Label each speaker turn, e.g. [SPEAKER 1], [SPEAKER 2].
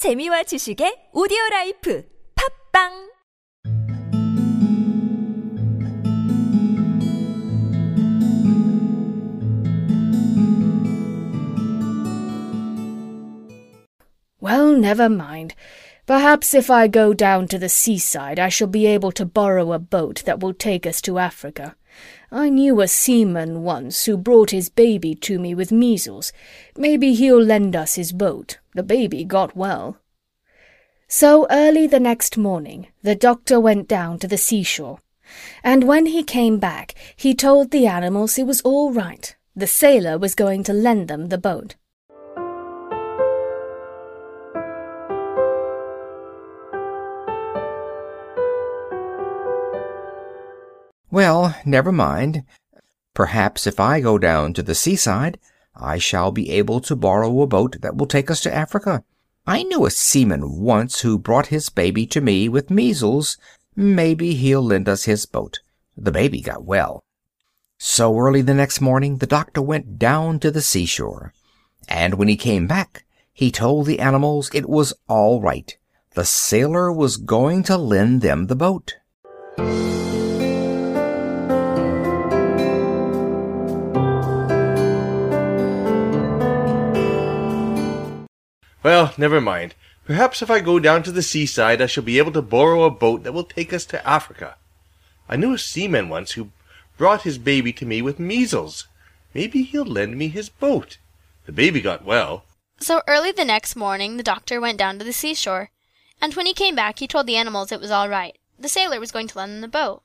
[SPEAKER 1] 재미와 지식의 오디오 라이프 팝빵
[SPEAKER 2] Well, never mind. Perhaps if I go down to the seaside I shall be able to borrow a boat that will take us to Africa. I knew a seaman once who brought his baby to me with measles. Maybe he'll lend us his boat. The baby got well. So early the next morning the doctor went down to the seashore. And when he came back he told the animals it was all right. The sailor was going to lend them the boat.
[SPEAKER 3] Well, never mind. Perhaps if I go down to the seaside I shall be able to borrow a boat that will take us to Africa. I knew a seaman once who brought his baby to me with measles. Maybe he'll lend us his boat. The baby got well. So early the next morning the doctor went down to the seashore. And when he came back he told the animals it was all right. The sailor was going to lend them the boat.
[SPEAKER 4] Well, never mind. Perhaps if I go down to the seaside I shall be able to borrow a boat that will take us to Africa. I knew a seaman once who brought his baby to me with measles. Maybe he'll lend me his boat. The baby got well.
[SPEAKER 5] So early the next morning the doctor went down to the seashore, and when he came back he told the animals it was all right. The sailor was going to lend them the boat.